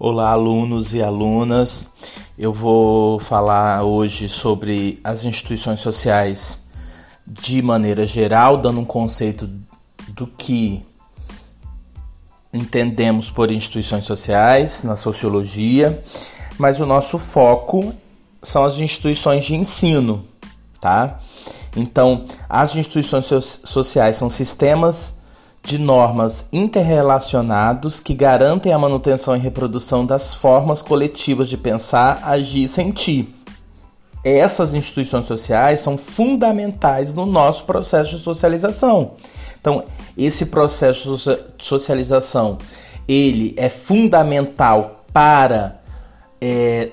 Olá, alunos e alunas. Eu vou falar hoje sobre as instituições sociais de maneira geral, dando um conceito do que entendemos por instituições sociais na sociologia, mas o nosso foco são as instituições de ensino, tá? Então, as instituições sociais são sistemas de normas interrelacionados que garantem a manutenção e reprodução das formas coletivas de pensar, agir e sentir. Essas instituições sociais são fundamentais no nosso processo de socialização. Então, esse processo de socialização, ele é fundamental para é,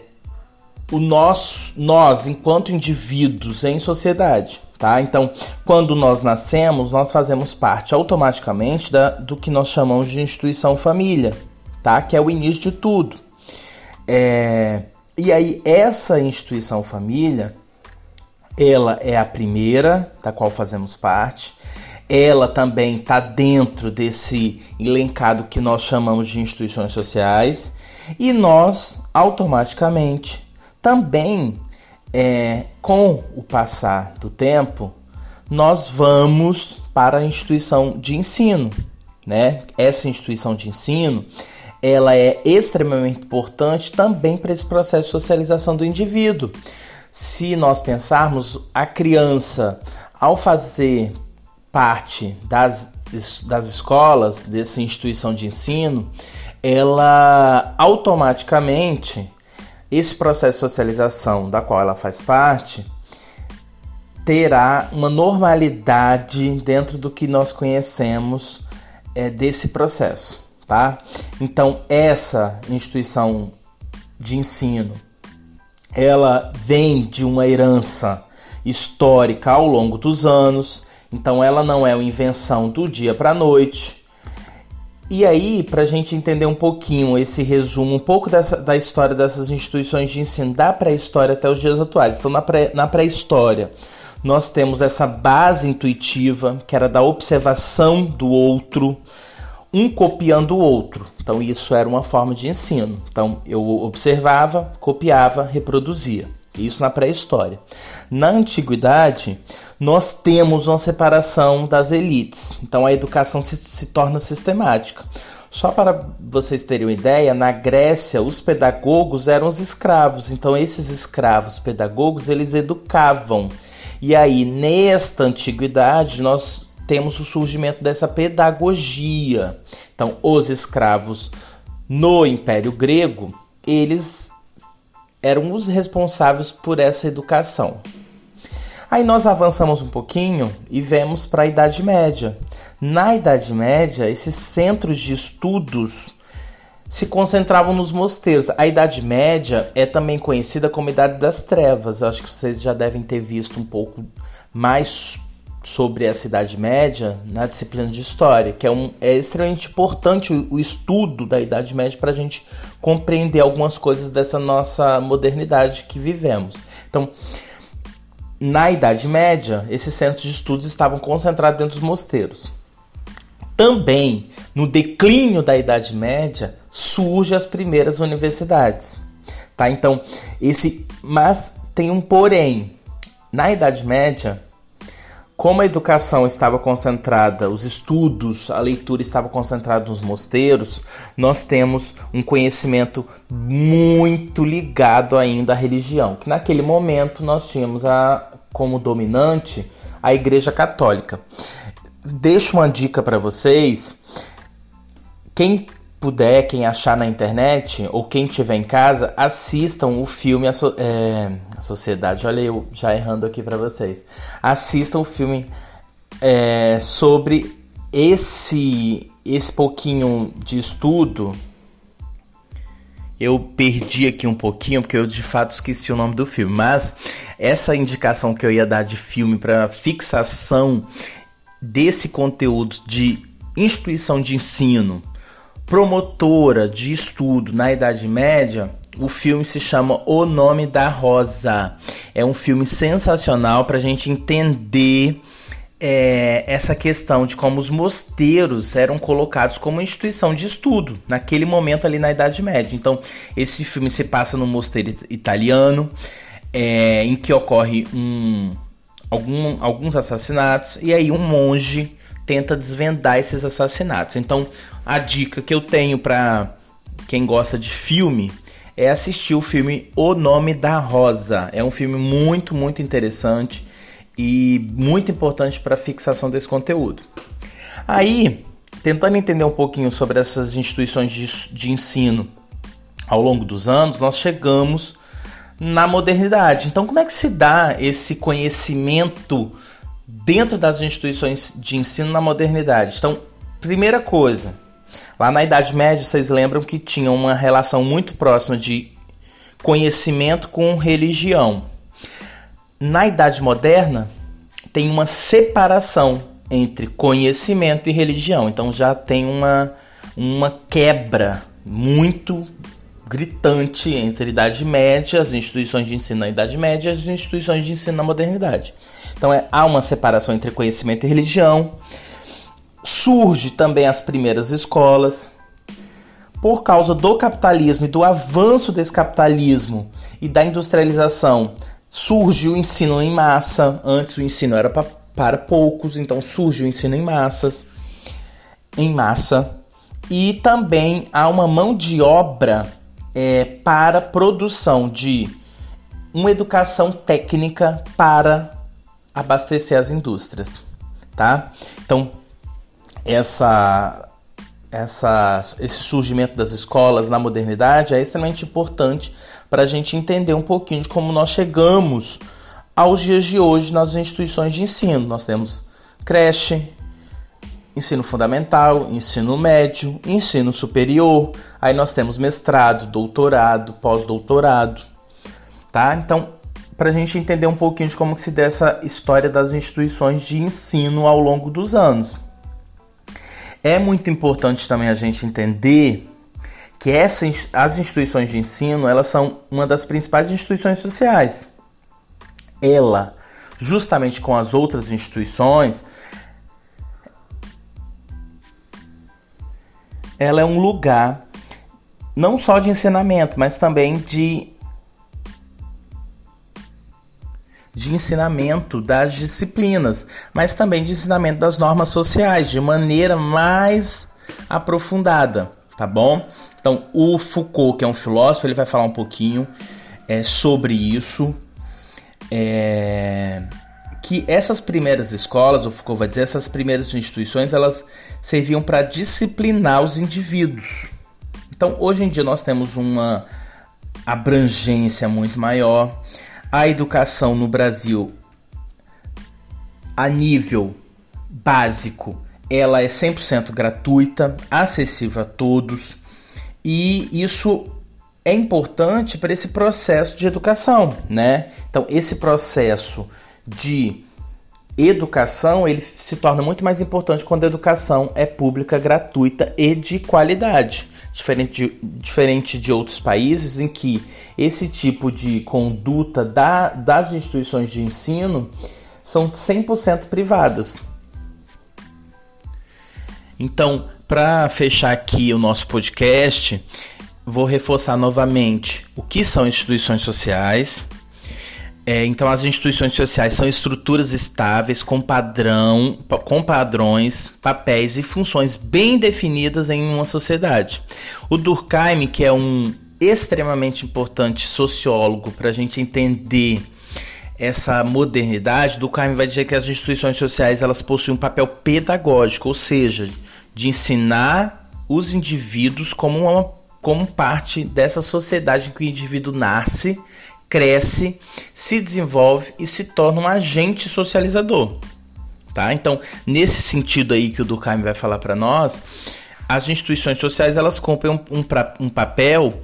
o nosso, nós, enquanto indivíduos em sociedade tá? Então, quando nós nascemos, nós fazemos parte automaticamente da, do que nós chamamos de instituição família, tá? Que é o início de tudo. É, e aí, essa instituição família, ela é a primeira da qual fazemos parte. Ela também está dentro desse elencado que nós chamamos de instituições sociais. E nós, automaticamente, também é, com o passar do tempo, nós vamos para a instituição de ensino, né? Essa instituição de ensino, ela é extremamente importante também para esse processo de socialização do indivíduo. Se nós pensarmos a criança ao fazer parte das, das escolas, dessa instituição de ensino, ela automaticamente esse processo de socialização da qual ela faz parte terá uma normalidade dentro do que nós conhecemos é, desse processo, tá? Então essa instituição de ensino ela vem de uma herança histórica ao longo dos anos, então ela não é uma invenção do dia para a noite. E aí, para a gente entender um pouquinho esse resumo, um pouco dessa, da história dessas instituições de ensino da pré-história até os dias atuais. Então, na pré-história, pré nós temos essa base intuitiva, que era da observação do outro, um copiando o outro. Então, isso era uma forma de ensino. Então, eu observava, copiava, reproduzia. Isso na pré-história. Na antiguidade, nós temos uma separação das elites. Então a educação se, se, torna sistemática. Só para vocês terem uma ideia, na Grécia os pedagogos eram os escravos. Então esses escravos pedagogos eles educavam. E aí nesta antiguidade nós temos o surgimento dessa pedagogia. Então os escravos no Império Grego eles eram os responsáveis por essa educação. Aí nós avançamos um pouquinho e vemos para a Idade Média. Na Idade Média, esses centros de estudos se concentravam nos mosteiros. A Idade Média é também conhecida como Idade das Trevas. Eu acho que vocês já devem ter visto um pouco mais sobre essa Idade Média na disciplina de História, que é, um, é extremamente importante o, o estudo da Idade Média para a gente compreender algumas coisas dessa nossa modernidade que vivemos. Então, na Idade Média, esses centros de estudos estavam concentrados dentro dos mosteiros. Também, no declínio da Idade Média, surgem as primeiras universidades. Tá? Então, esse mas tem um porém. Na Idade Média, como a educação estava concentrada, os estudos, a leitura estava concentrada nos mosteiros, nós temos um conhecimento muito ligado ainda à religião, que naquele momento nós tínhamos a, como dominante a Igreja Católica. Deixo uma dica para vocês. Quem puder, quem achar na internet ou quem tiver em casa, assistam o filme A, so é, a Sociedade. Olha eu já errando aqui para vocês. Assistam o filme é, sobre esse esse pouquinho de estudo. Eu perdi aqui um pouquinho porque eu de fato esqueci o nome do filme, mas essa indicação que eu ia dar de filme para fixação desse conteúdo de instituição de ensino promotora de estudo na Idade Média, o filme se chama O Nome da Rosa. É um filme sensacional para a gente entender é, essa questão de como os mosteiros eram colocados como instituição de estudo naquele momento ali na Idade Média. Então, esse filme se passa no mosteiro italiano, é, em que ocorre um, algum, alguns assassinatos e aí um monge tenta desvendar esses assassinatos. Então, a dica que eu tenho para quem gosta de filme é assistir o filme O Nome da Rosa. É um filme muito, muito interessante e muito importante para a fixação desse conteúdo. Aí, tentando entender um pouquinho sobre essas instituições de, de ensino ao longo dos anos, nós chegamos na modernidade. Então, como é que se dá esse conhecimento dentro das instituições de ensino na modernidade? Então, primeira coisa, lá na Idade Média, vocês lembram que tinha uma relação muito próxima de conhecimento com religião. Na Idade Moderna, tem uma separação entre conhecimento e religião. Então já tem uma, uma quebra muito gritante entre a Idade Média, as instituições de ensino na Idade Média e as instituições de ensino na modernidade. Então é, há uma separação entre conhecimento e religião. Surge também as primeiras escolas. Por causa do capitalismo e do avanço desse capitalismo e da industrialização, surge o ensino em massa. Antes o ensino era pra, para poucos, então surge o ensino em massas, em massa. E também há uma mão de obra é, para produção de uma educação técnica para abastecer as indústrias, tá? Então essa, essa, esse surgimento das escolas na modernidade é extremamente importante para a gente entender um pouquinho de como nós chegamos aos dias de hoje nas instituições de ensino. Nós temos creche, ensino fundamental, ensino médio, ensino superior. Aí nós temos mestrado, doutorado, pós-doutorado, tá? Então, para a gente entender um pouquinho de como que se dá essa história das instituições de ensino ao longo dos anos. É muito importante também a gente entender que essa, as instituições de ensino elas são uma das principais instituições sociais. Ela, justamente com as outras instituições, ela é um lugar não só de ensinamento, mas também de de ensinamento das disciplinas, mas também de ensinamento das normas sociais de maneira mais aprofundada, tá bom? Então, o Foucault, que é um filósofo, ele vai falar um pouquinho é, sobre isso. É, que essas primeiras escolas, o Foucault vai dizer, essas primeiras instituições, elas serviam para disciplinar os indivíduos. Então, hoje em dia nós temos uma abrangência muito maior. A educação no Brasil, a nível básico, ela é 100% gratuita, acessível a todos. E isso é importante para esse processo de educação, né? Então, esse processo de educação ele se torna muito mais importante quando a educação é pública, gratuita e de qualidade. Diferente de, diferente de outros países em que esse tipo de conduta da, das instituições de ensino são 100% privadas. Então, para fechar aqui o nosso podcast, vou reforçar novamente o que são instituições sociais, é, então, as instituições sociais são estruturas estáveis com padrão, com padrões, papéis e funções bem definidas em uma sociedade. O Durkheim, que é um extremamente importante sociólogo para a gente entender essa modernidade, Durkheim vai dizer que as instituições sociais elas possuem um papel pedagógico, ou seja, de ensinar os indivíduos como, uma, como parte dessa sociedade em que o indivíduo nasce cresce, se desenvolve e se torna um agente socializador. Tá? Então, nesse sentido aí que o Durkheim vai falar para nós, as instituições sociais elas cumprem um, um, um papel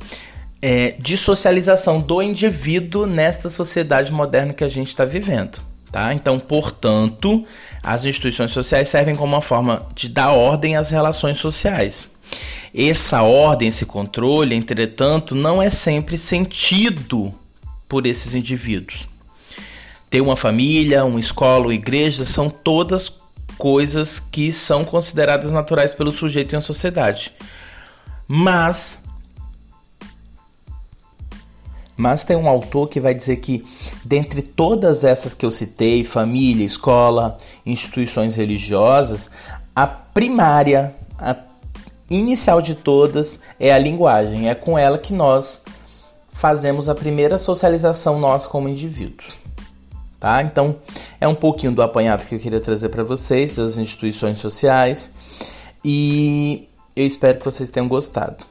é, de socialização do indivíduo nesta sociedade moderna que a gente está vivendo. Tá? Então, portanto, as instituições sociais servem como uma forma de dar ordem às relações sociais. Essa ordem, esse controle, entretanto, não é sempre sentido por esses indivíduos. ter uma família, uma escola, uma igreja, são todas coisas que são consideradas naturais pelo sujeito em uma sociedade. Mas mas tem um autor que vai dizer que, dentre todas essas que eu citei família, escola, instituições religiosas a primária, a inicial de todas é a linguagem. É com ela que nós fazemos a primeira socialização nossa como indivíduos. Tá? Então, é um pouquinho do apanhado que eu queria trazer para vocês, das instituições sociais, e eu espero que vocês tenham gostado.